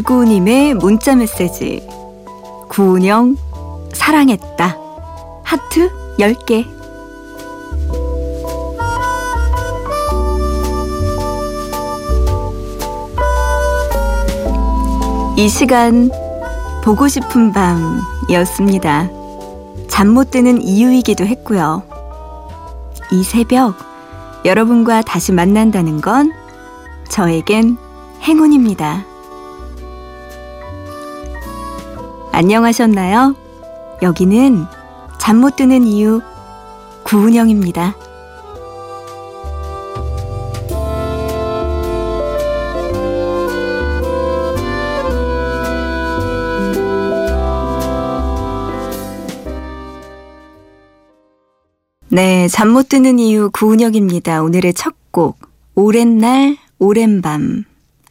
1219님의 문자 메시지. 구운영, 사랑했다. 하트 10개. 이 시간 보고 싶은 밤이었습니다. 잠 못 드는 이유이기도 했고요. 이 새벽 여러분과 다시 만난다는 건 저에겐 행운입니다. 안녕하셨나요? 여기는 잠 못 드는 이유 구은영입니다. 네, 잠 못 드는 이유 구은혁입니다. 오늘의 첫 곡, 오랜 날, 오랜 밤.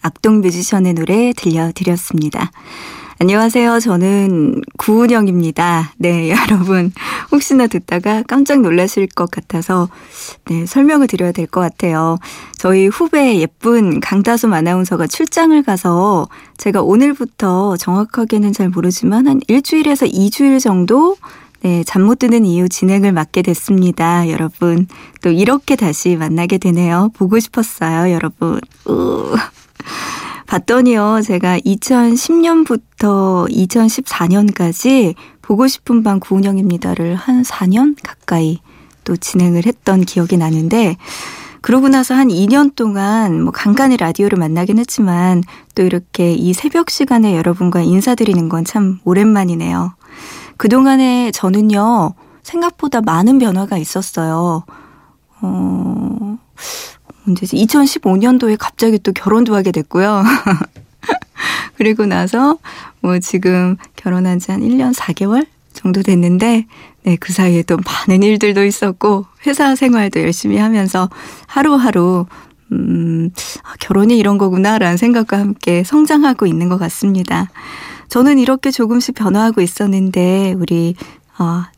악동 뮤지션의 노래 들려드렸습니다. 안녕하세요. 저는 구은영입니다. 네, 여러분. 혹시나 듣다가 깜짝 놀라실 것 같아서, 네, 설명을 드려야 될 것 같아요. 저희 후배 예쁜 강다솜 아나운서가 출장을 가서 제가 오늘부터 정확하게는 잘 모르지만 한 일주일에서 이주일 정도 네, 잠 못 드는 이유 진행을 맡게 됐습니다. 여러분. 또 이렇게 다시 만나게 되네요. 보고 싶었어요, 여러분. 우. 봤더니요, 제가 2010년부터 2014년까지 보고 싶은 밤 구운영입니다를 한 4년 가까이 또 진행을 했던 기억이 나는데, 그러고 나서 한 2년 동안 뭐 간간히 라디오를 만나긴 했지만 또 이렇게 이 새벽 시간에 여러분과 인사드리는 건 참 오랜만이네요. 그동안에 저는요, 생각보다 많은 변화가 있었어요. 어, 언제지? 2015년도에 갑자기 또 결혼도 하게 됐고요. 그리고 나서 뭐 지금 결혼한 지 한 1년 4개월 정도 됐는데, 네, 그 사이에 또 많은 일들도 있었고, 회사 생활도 열심히 하면서 하루하루, 음, 아, 결혼이 이런 거구나라는 생각과 함께 성장하고 있는 것 같습니다. 저는 이렇게 조금씩 변화하고 있었는데 우리 아,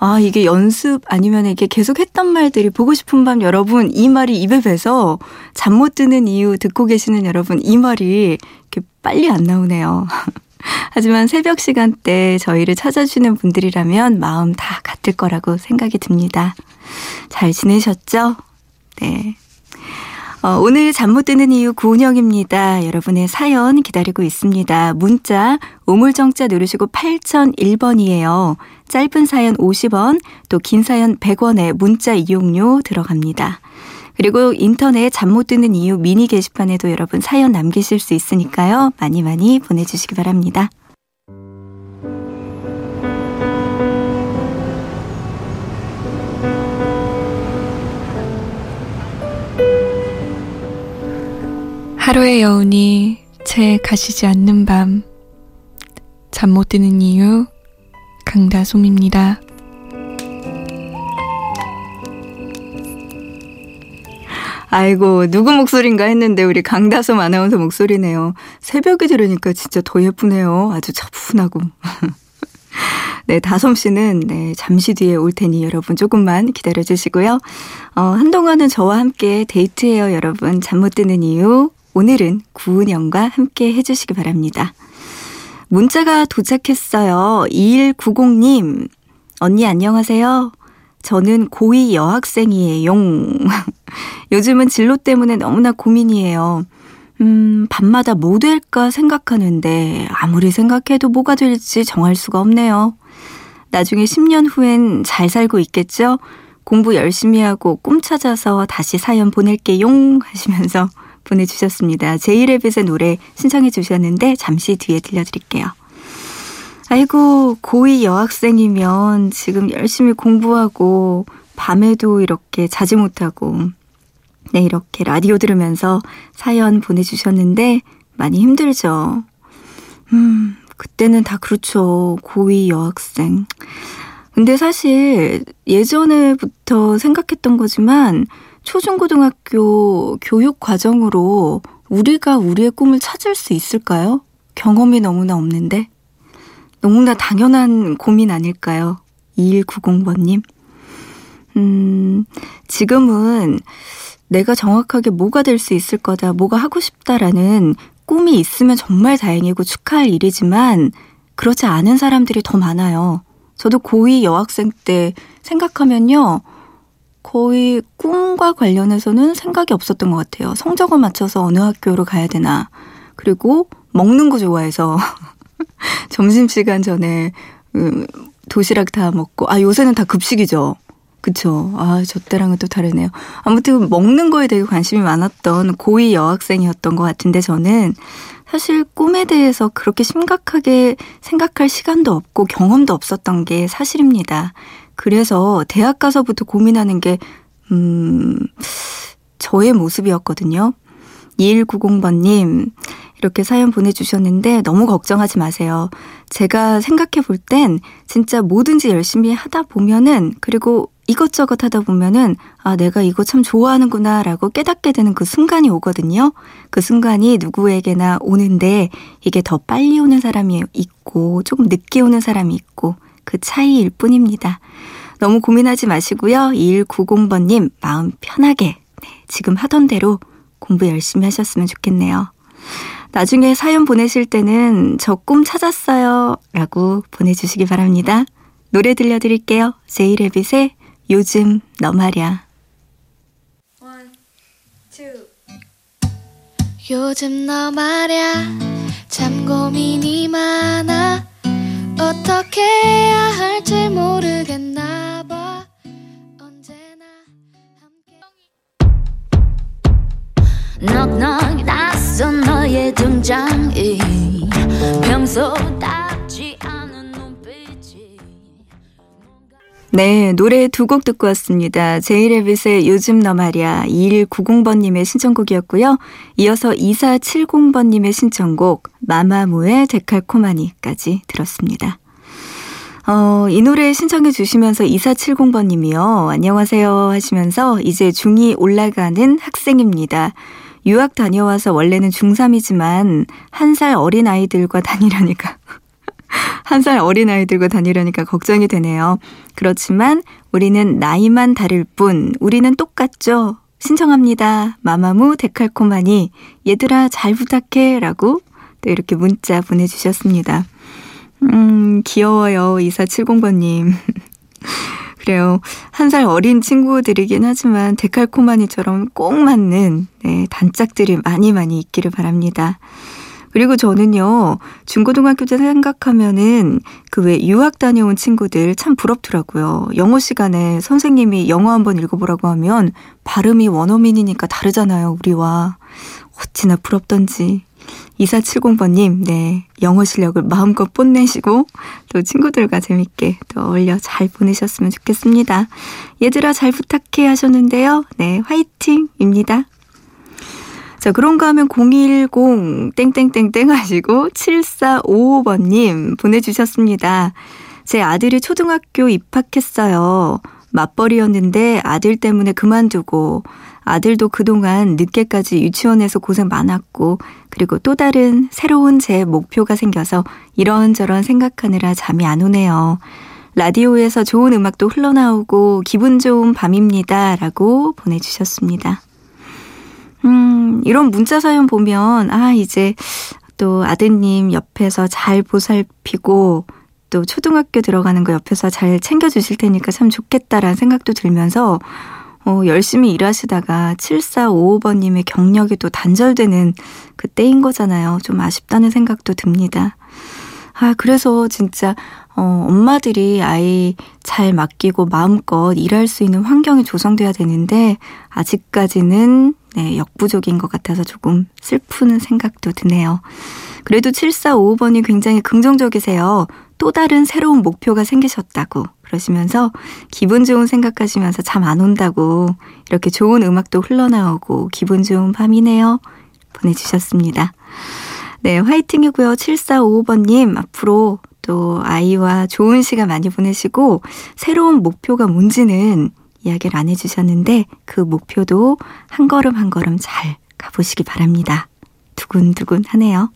아 이게 연습 아니면 이게 계속 했던 말들이 보고 싶은 밤 여러분 이 말이 입에 배서 잠 못 드는 이유 듣고 계시는 여러분 이 말이 이렇게 빨리 안 나오네요. 하지만 새벽 시간대 저희를 찾아주시는 분들이라면 마음 다 같을 거라고 생각이 듭니다. 잘 지내셨죠? 네. 어, 오늘 잠 못 드는 이유 구은영입니다. 여러분의 사연 기다리고 있습니다. 문자 우물정자 누르시고 8001번이에요. 짧은 사연 50원, 또 긴 사연 100원에 문자 이용료 들어갑니다. 그리고 인터넷 잠 못 드는 이유 미니 게시판에도 여러분 사연 남기실 수 있으니까요. 많이 많이 보내주시기 바랍니다. 하루의 여운이 채 가시지 않는 밤. 잠 못 드는 이유, 강다솜입니다. 아이고, 누구 목소리인가 했는데 우리 강다솜 아나운서 목소리네요. 새벽에 들으니까 진짜 더 예쁘네요. 아주 차분하고. 네, 다솜 씨는 네, 잠시 뒤에 올 테니 여러분 조금만 기다려 주시고요. 어, 한동안은 저와 함께 데이트해요, 여러분. 잠 못 드는 이유 오늘은 구은영과 함께 해주시기 바랍니다. 문자가 도착했어요. 2190님. 언니 안녕하세요. 저는 고2 여학생이에요. 요즘은 진로 때문에 너무나 고민이에요. 음, 밤마다 뭐 될까 생각하는데 아무리 생각해도 뭐가 될지 정할 수가 없네요. 나중에 10년 후엔 잘 살고 있겠죠? 공부 열심히 하고 꿈 찾아서 다시 사연 보낼게요 하시면서 보내주셨습니다. 제이레빗의 노래 신청해 주셨는데 잠시 뒤에 들려드릴게요. 아이고, 고2 여학생이면 지금 열심히 공부하고 밤에도 이렇게 자지 못하고 네, 이렇게 라디오 들으면서 사연 보내주셨는데 많이 힘들죠. 음, 그때는 다 그렇죠. 고2 여학생. 근데 사실 예전에부터 생각했던 거지만 초중고등학교 교육 과정으로 우리가 우리의 꿈을 찾을 수 있을까요? 경험이 너무나 없는데. 너무나 당연한 고민 아닐까요? 2190번님. 음, 지금은 내가 정확하게 뭐가 될 수 있을 거다, 뭐가 하고 싶다라는 꿈이 있으면 정말 다행이고 축하할 일이지만 그렇지 않은 사람들이 더 많아요. 저도 고2 여학생 때 생각하면요. 거의 꿈과 관련해서는 생각이 없었던 것 같아요. 성적을 맞춰서 어느 학교로 가야 되나. 그리고 먹는 거 좋아해서 점심시간 전에 음, 도시락 다 먹고 아 요새는 다 급식이죠. 그쵸. 아, 저 때랑은 또 다르네요. 아무튼 먹는 거에 되게 관심이 많았던 고2 여학생이었던 것 같은데 저는 사실 꿈에 대해서 그렇게 심각하게 생각할 시간도 없고 경험도 없었던 게 사실입니다. 그래서 대학 가서부터 고민하는 게, 음, 저의 모습이었거든요. 2190번님, 이렇게 사연 보내주셨는데 너무 걱정하지 마세요. 제가 생각해 볼 땐 진짜 뭐든지 열심히 하다 보면은 그리고 이것저것 하다 보면은 아, 내가 이거 참 좋아하는구나 라고 깨닫게 되는 그 순간이 오거든요. 그 순간이 누구에게나 오는데 이게 더 빨리 오는 사람이 있고 조금 늦게 오는 사람이 있고 그 차이일 뿐입니다. 너무 고민하지 마시고요. 2190번님 마음 편하게 네, 지금 하던 대로 공부 열심히 하셨으면 좋겠네요. 나중에 사연 보내실 때는 저 꿈 찾았어요 라고 보내주시기 바랍니다. 노래 들려드릴게요. 제이레빗의 요즘 너 말야. 요즘 너 말야 참 고민이 많아 어떻게 해야 할지 모르겠나 봐. 언제나 함께. 넉넉 낯선 너의 등장이 평소답 네, 노래 두 곡 듣고 왔습니다. 제이레빗의 요즘 너 말야 2190번님의 신청곡이었고요. 이어서 2470번님의 신청곡 마마무의 데칼코마니까지 들었습니다. 어, 이 노래 신청해 주시면서 2470번님이요. 안녕하세요 하시면서 이제 중2 올라가는 학생입니다. 유학 다녀와서 원래는 중3이지만 한 살 어린 아이들과 다니려니까 한 살 어린 아이들과 다니려니까 걱정이 되네요. 그렇지만 우리는 나이만 다를 뿐 우리는 똑같죠. 신청합니다. 마마무 데칼코마니 얘들아 잘 부탁해 라고 또 이렇게 문자 보내주셨습니다. 음 귀여워요 2470번님. 그래요. 한 살 어린 친구들이긴 하지만 데칼코마니처럼 꼭 맞는 네, 단짝들이 많이 많이 있기를 바랍니다. 그리고 저는요, 중고등학교 때 생각하면은 그 왜 유학 다녀온 친구들 참 부럽더라고요. 영어 시간에 선생님이 영어 한번 읽어보라고 하면 발음이 원어민이니까 다르잖아요, 우리와. 어찌나 부럽던지. 2470번님, 네. 영어 실력을 마음껏 뽐내시고 또 친구들과 재밌게 또 어울려 잘 보내셨으면 좋겠습니다. 얘들아 잘 부탁해 하셨는데요. 네. 화이팅입니다. 자, 그런가 하면 010 땡땡땡땡 하시고 7455번 님 보내 주셨습니다. 제 아들이 초등학교 입학했어요. 맞벌이였는데 아들 때문에 그만두고 아들도 그동안 늦게까지 유치원에서 고생 많았고 그리고 또 다른 새로운 제 목표가 생겨서 이런저런 생각하느라 잠이 안 오네요. 라디오에서 좋은 음악도 흘러나오고 기분 좋은 밤입니다. 라고 보내주셨습니다. 음, 이런 문자 사연 보면, 아, 이제 또 아드님 옆에서 잘 보살피고 또 초등학교 들어가는 거 옆에서 잘 챙겨주실 테니까 참 좋겠다라는 생각도 들면서 어, 열심히 일하시다가 7455번님의 경력이 또 단절되는 그때인 거잖아요. 좀 아쉽다는 생각도 듭니다. 아, 그래서 진짜, 어, 엄마들이 아이 잘 맡기고 마음껏 일할 수 있는 환경이 조성돼야 되는데, 아직까지는, 네, 역부족인 것 같아서 조금 슬픈 생각도 드네요. 그래도 7455번이 굉장히 긍정적이세요. 또 다른 새로운 목표가 생기셨다고 그러시면서 기분 좋은 생각하시면서 잠 안 온다고 이렇게 좋은 음악도 흘러나오고 기분 좋은 밤이네요. 보내주셨습니다. 네, 화이팅이고요. 7455번님 앞으로 또 아이와 좋은 시간 많이 보내시고 새로운 목표가 뭔지는 이야기를 안 해주셨는데 그 목표도 한 걸음 한 걸음 잘 가보시기 바랍니다. 두근두근 하네요.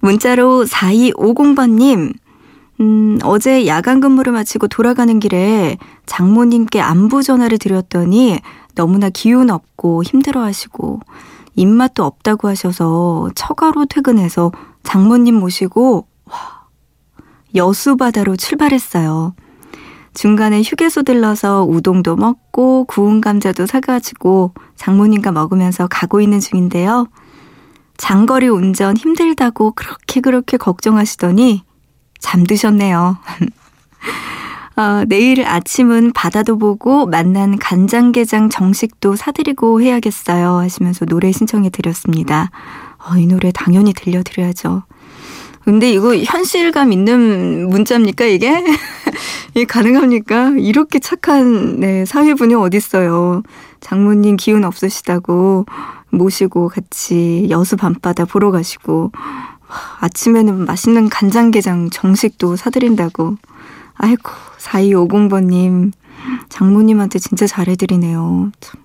문자로 4250번님, 음, 어제 야간 근무를 마치고 돌아가는 길에 장모님께 안부 전화를 드렸더니 너무나 기운 없고 힘들어 하시고 입맛도 없다고 하셔서 처가로 퇴근해서 장모님 모시고 와, 여수바다로 출발했어요. 중간에 휴게소 들러서 우동도 먹고 구운 감자도 사가지고 장모님과 먹으면서 가고 있는 중인데요. 장거리 운전 힘들다고 그렇게 그렇게 걱정하시더니 잠드셨네요. 어, 내일 아침은 바다도 보고 만난 간장게장 정식도 사드리고 해야겠어요 하시면서 노래 신청해 드렸습니다. 어, 이 노래 당연히 들려드려야죠. 근데 이거 현실감 있는 문자입니까 이게? 이게 가능합니까? 이렇게 착한 네, 사회분이 어딨어요. 장모님 기운 없으시다고 모시고 같이 여수 밤바다 보러 가시고 아침에는 맛있는 간장게장 정식도 사드린다고. 아이고 4250번님 장모님한테 진짜 잘해드리네요. 참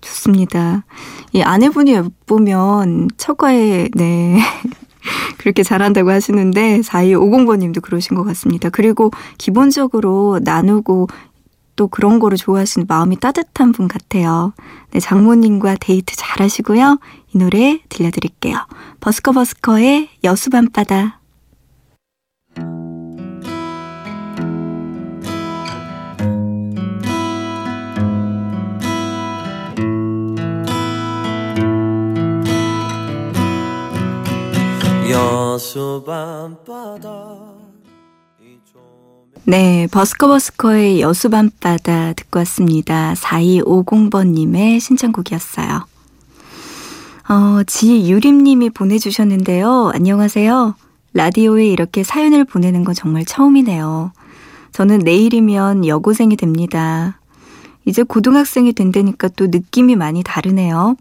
좋습니다. 이 아내분이 예쁘면 처가에 네 그렇게 잘한다고 하시는데 4250번님도 그러신 것 같습니다. 그리고 기본적으로 나누고 또 그런 거를 좋아하시는 마음이 따뜻한 분 같아요. 네, 장모님과 데이트 잘 하시고요. 이 노래 들려드릴게요. 버스커 버스커의 여수 밤바다. 여수 밤바다 네, 버스커버스커의 여수 밤바다 듣고 왔습니다. 4250번님의 신청곡이었어요. 어, 지유림님이 보내주셨는데요. 안녕하세요. 라디오에 이렇게 사연을 보내는 건 정말 처음이네요. 저는 내일이면 여고생이 됩니다. 이제 고등학생이 된다니까 또 느낌이 많이 다르네요.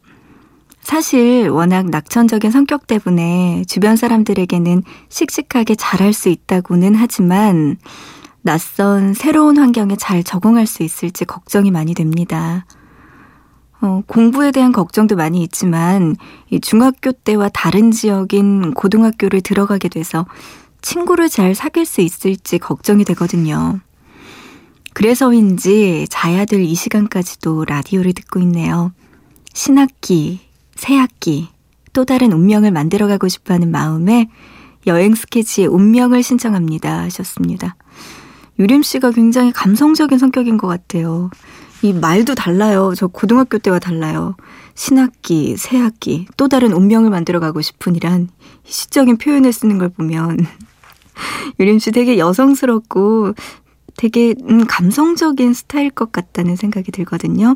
사실 워낙 낙천적인 성격 때문에 주변 사람들에게는 씩씩하게 잘할 수 있다고는 하지만 낯선 새로운 환경에 잘 적응할 수 있을지 걱정이 많이 됩니다. 어, 공부에 대한 걱정도 많이 있지만 이 중학교 때와 다른 지역인 고등학교를 들어가게 돼서 친구를 잘 사귈 수 있을지 걱정이 되거든요. 그래서인지 자야 될이 시간까지도 라디오를 듣고 있네요. 신학기, 새 학기, 또 다른 운명을 만들어가고 싶어 하는 마음에 여행 스케치의 운명을 신청합니다 하셨습니다. 유림 씨가 굉장히 감성적인 성격인 것 같아요. 이 말도 달라요. 저 고등학교 때와 달라요. 신학기, 새학기, 또 다른 운명을 만들어가고 싶은 이란 시적인 표현을 쓰는 걸 보면 유림 씨 되게 여성스럽고 되게 음, 감성적인 스타일 것 같다는 생각이 들거든요.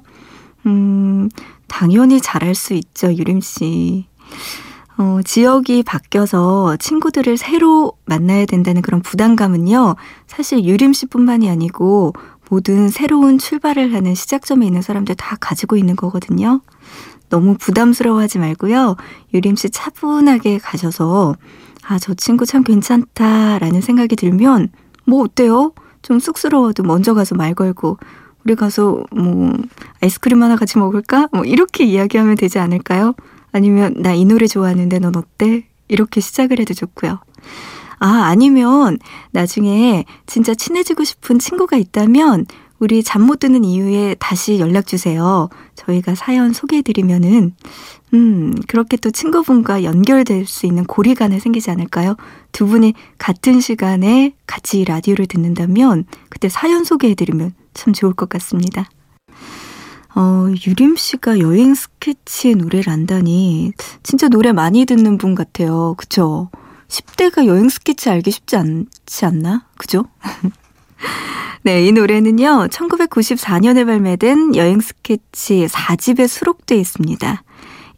음, 당연히 잘할 수 있죠, 유림 씨. 어, 지역이 바뀌어서 친구들을 새로 만나야 된다는 그런 부담감은요, 사실 유림 씨뿐만이 아니고 모든 새로운 출발을 하는 시작점에 있는 사람들 다 가지고 있는 거거든요. 너무 부담스러워하지 말고요. 유림 씨 차분하게 가셔서, 아, 저 친구 참 괜찮다라는 생각이 들면, 뭐 어때요? 좀 쑥스러워도 먼저 가서 말 걸고, 우리 가서 뭐 아이스크림 하나 같이 먹을까? 뭐 이렇게 이야기하면 되지 않을까요? 아니면 나 이 노래 좋아하는데 넌 어때? 이렇게 시작을 해도 좋고요. 아, 아니면 나중에 진짜 친해지고 싶은 친구가 있다면 우리 잠 못 드는 이유에 다시 연락 주세요. 저희가 사연 소개해 드리면은 음, 그렇게 또 친구분과 연결될 수 있는 고리가 생기지 않을까요? 두 분이 같은 시간에 같이 라디오를 듣는다면 그때 사연 소개해 드리면 참 좋을 것 같습니다. 어, 유림 씨가 여행 스케치의 노래를 안다니 진짜 노래 많이 듣는 분 같아요. 그쵸? 10대가 여행 스케치 알기 쉽지 않지 않나? 그죠? 네, 이 노래는요, 1994년에 발매된 여행 스케치 4집에 수록되어 있습니다.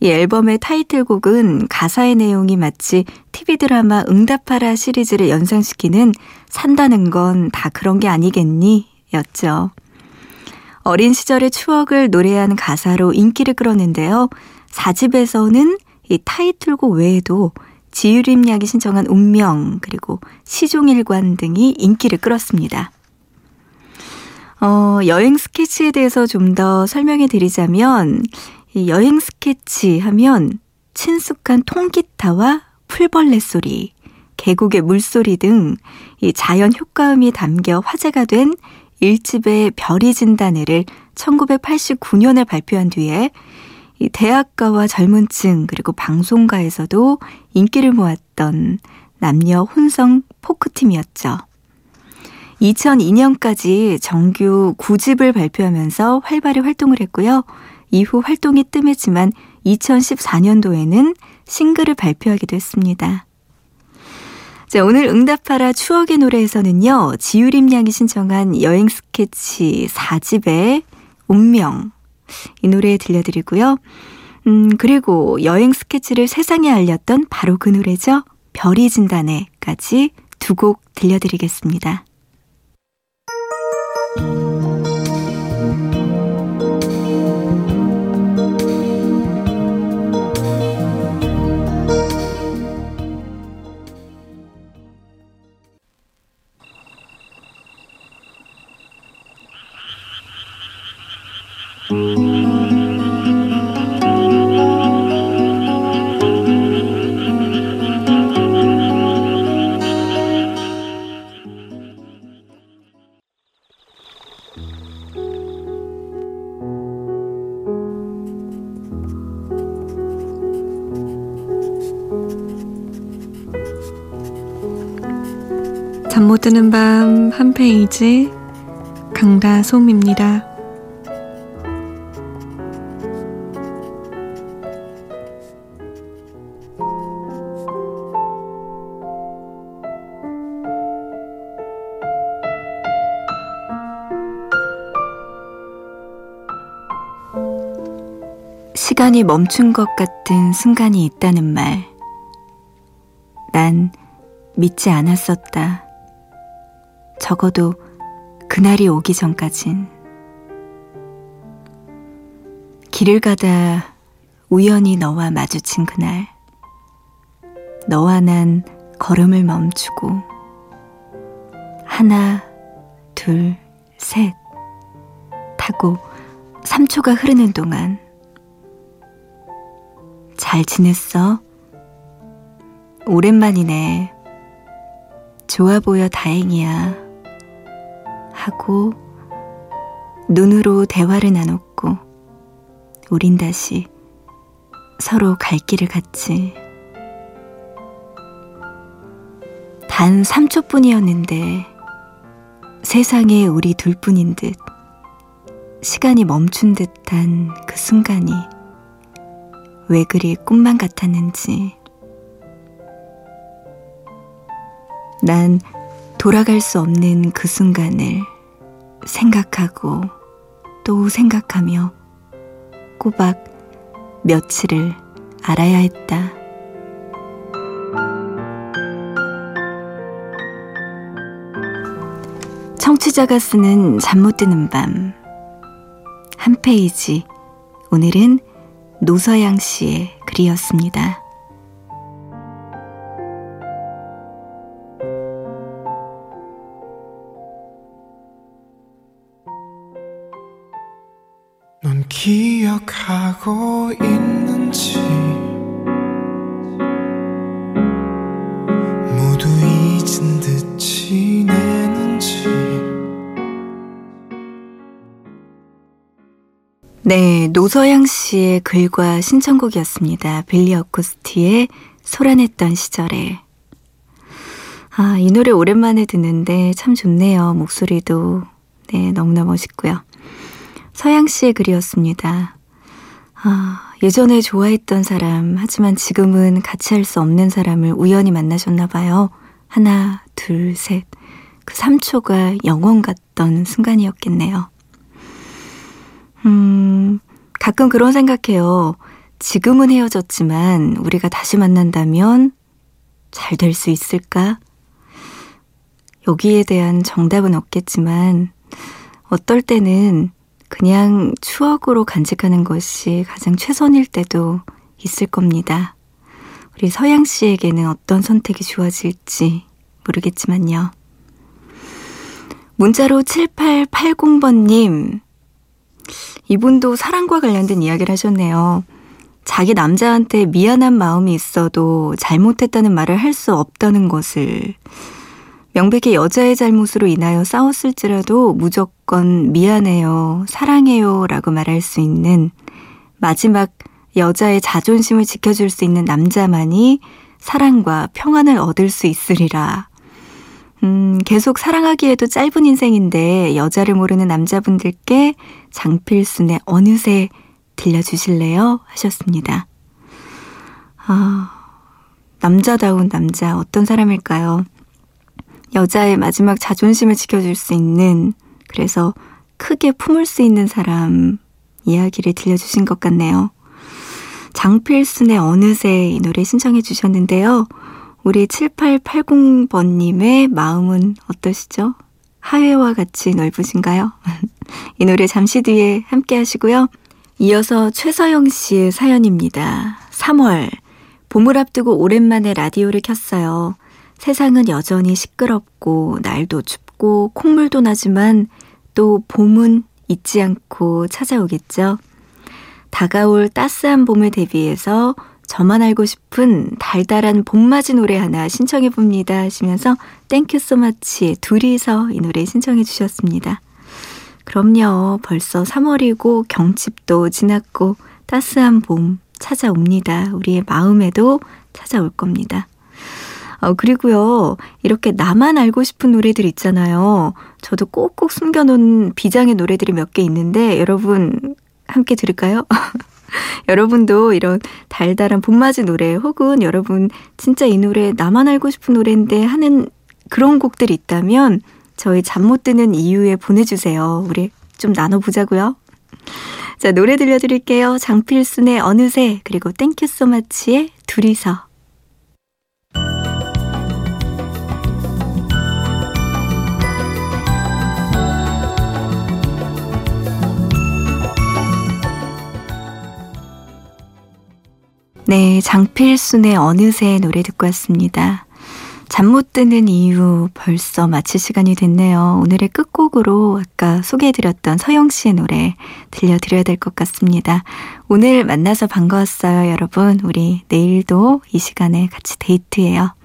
이 앨범의 타이틀곡은 가사의 내용이 마치 TV 드라마 응답하라 시리즈를 연상시키는 산다는 건 다 그런 게 아니겠니? 였죠. 어린 시절의 추억을 노래한 가사로 인기를 끌었는데요. 4집에서는 이 타이틀곡 외에도 지유림 약이 신청한 운명 그리고 시종일관 등이 인기를 끌었습니다. 어, 여행 스케치에 대해서 좀 더 설명해 드리자면 이 여행 스케치 하면 친숙한 통기타와 풀벌레 소리, 계곡의 물소리 등 이 자연 효과음이 담겨 화제가 된 1집의 별이 진다네를 1989년에 발표한 뒤에 이 대학가와 젊은 층 그리고 방송가에서도 인기를 모았던 남녀 혼성 포크팀이었죠. 2002년까지 정규 9집을 발표하면서 활발히 활동을 했고요. 이후 활동이 뜸했지만 2014년도에는 싱글을 발표하기도 했습니다. 자, 오늘 응답하라 추억의 노래에서는요, 지유림 양이 신청한 여행 스케치 4집의 운명. 이 노래 들려드리고요. 음, 그리고 여행 스케치를 세상에 알렸던 바로 그 노래죠. 별이 진단에까지 두 곡 들려드리겠습니다. 잠 못 드는 밤 한 페이지 강다솜입니다. 시간이 멈춘 것 같은 순간이 있다는 말. 난 믿지 않았었다. 적어도 그날이 오기 전까진. 길을 가다 우연히 너와 마주친 그날. 너와 난 걸음을 멈추고 하나, 둘, 셋 타고 3초가 흐르는 동안 잘 지냈어? 오랜만이네. 좋아 보여 다행이야. 하고 눈으로 대화를 나눴고 우린 다시 서로 갈 길을 갔지. 단 3초뿐이었는데 세상에 우리 둘뿐인 듯 시간이 멈춘 듯한 그 순간이 왜 그리 꿈만 같았는지. 난 돌아갈 수 없는 그 순간을 생각하고 또 생각하며 꼬박 며칠을 알아야 했다. 청취자가 쓰는 잠 못 드는 밤. 한 페이지. 오늘은 노서양 씨의 글이었습니다. 넌 기억하고 있는지 노서양 씨의 글과 신청곡이었습니다. 빌리 어쿠스티의 소란했던 시절에. 아, 이 노래 오랜만에 듣는데 참 좋네요. 목소리도. 네, 너무나 멋있고요. 서양 씨의 글이었습니다. 아, 예전에 좋아했던 사람, 하지만 지금은 같이 할 수 없는 사람을 우연히 만나셨나 봐요. 하나, 둘, 셋. 그 3초가 영원 같던 순간이었겠네요. 음, 가끔 그런 생각해요. 지금은 헤어졌지만 우리가 다시 만난다면 잘 될 수 있을까? 여기에 대한 정답은 없겠지만 어떨 때는 그냥 추억으로 간직하는 것이 가장 최선일 때도 있을 겁니다. 우리 서양 씨에게는 어떤 선택이 좋아질지 모르겠지만요. 문자로 7880번님, 이분도 사랑과 관련된 이야기를 하셨네요. 자기 남자한테 미안한 마음이 있어도 잘못했다는 말을 할 수 없다는 것을 명백히 여자의 잘못으로 인하여 싸웠을지라도 무조건 미안해요, 사랑해요 라고 말할 수 있는 마지막 여자의 자존심을 지켜줄 수 있는 남자만이 사랑과 평안을 얻을 수 있으리라. 음, 계속 사랑하기에도 짧은 인생인데 여자를 모르는 남자분들께 장필순의 어느새 들려주실래요? 하셨습니다. 아, 남자다운 남자 어떤 사람일까요? 여자의 마지막 자존심을 지켜줄 수 있는 그래서 크게 품을 수 있는 사람 이야기를 들려주신 것 같네요. 장필순의 어느새 이 노래 신청해 주셨는데요. 우리 7880번님의 마음은 어떠시죠? 하회와 같이 넓으신가요? 이 노래 잠시 뒤에 함께 하시고요. 이어서 최서영 씨의 사연입니다. 3월. 봄을 앞두고 오랜만에 라디오를 켰어요. 세상은 여전히 시끄럽고, 날도 춥고, 콧물도 나지만, 또 봄은 잊지 않고 찾아오겠죠. 다가올 따스한 봄을 대비해서 저만 알고 싶은 달달한 봄맞이 노래 하나 신청해 봅니다 하시면서 Thank You So Much 둘이서 이 노래 신청해 주셨습니다. 그럼요. 벌써 3월이고 경칩도 지났고 따스한 봄 찾아옵니다. 우리의 마음에도 찾아올 겁니다. 어, 그리고요, 이렇게 나만 알고 싶은 노래들 있잖아요. 저도 꼭꼭 숨겨놓은 비장의 노래들이 몇 개 있는데, 여러분, 함께 들을까요? 여러분도 이런 달달한 봄맞이 노래 혹은 여러분 진짜 이 노래 나만 알고 싶은 노래인데 하는 그런 곡들이 있다면 저희 잠 못 드는 이유에 보내주세요. 우리 좀 나눠보자고요. 자, 노래 들려드릴게요. 장필순의 어느새 그리고 Thank You So Much의 둘이서 네, 장필순의 어느새 노래 듣고 왔습니다. 잠 못 드는 이유 벌써 마칠 시간이 됐네요. 오늘의 끝곡으로 아까 소개해드렸던 서영 씨의 노래 들려드려야 될 것 같습니다. 오늘 만나서 반가웠어요, 여러분. 우리 내일도 이 시간에 같이 데이트해요.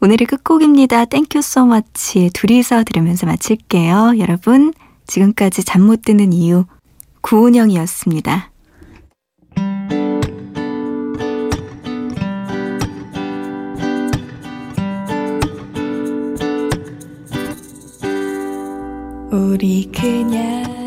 오늘의 끝곡입니다. 땡큐 much의 둘이서 들으면서 마칠게요. 여러분, 지금까지 잠 못 드는 이유 구은영이었습니다. 우리 그냥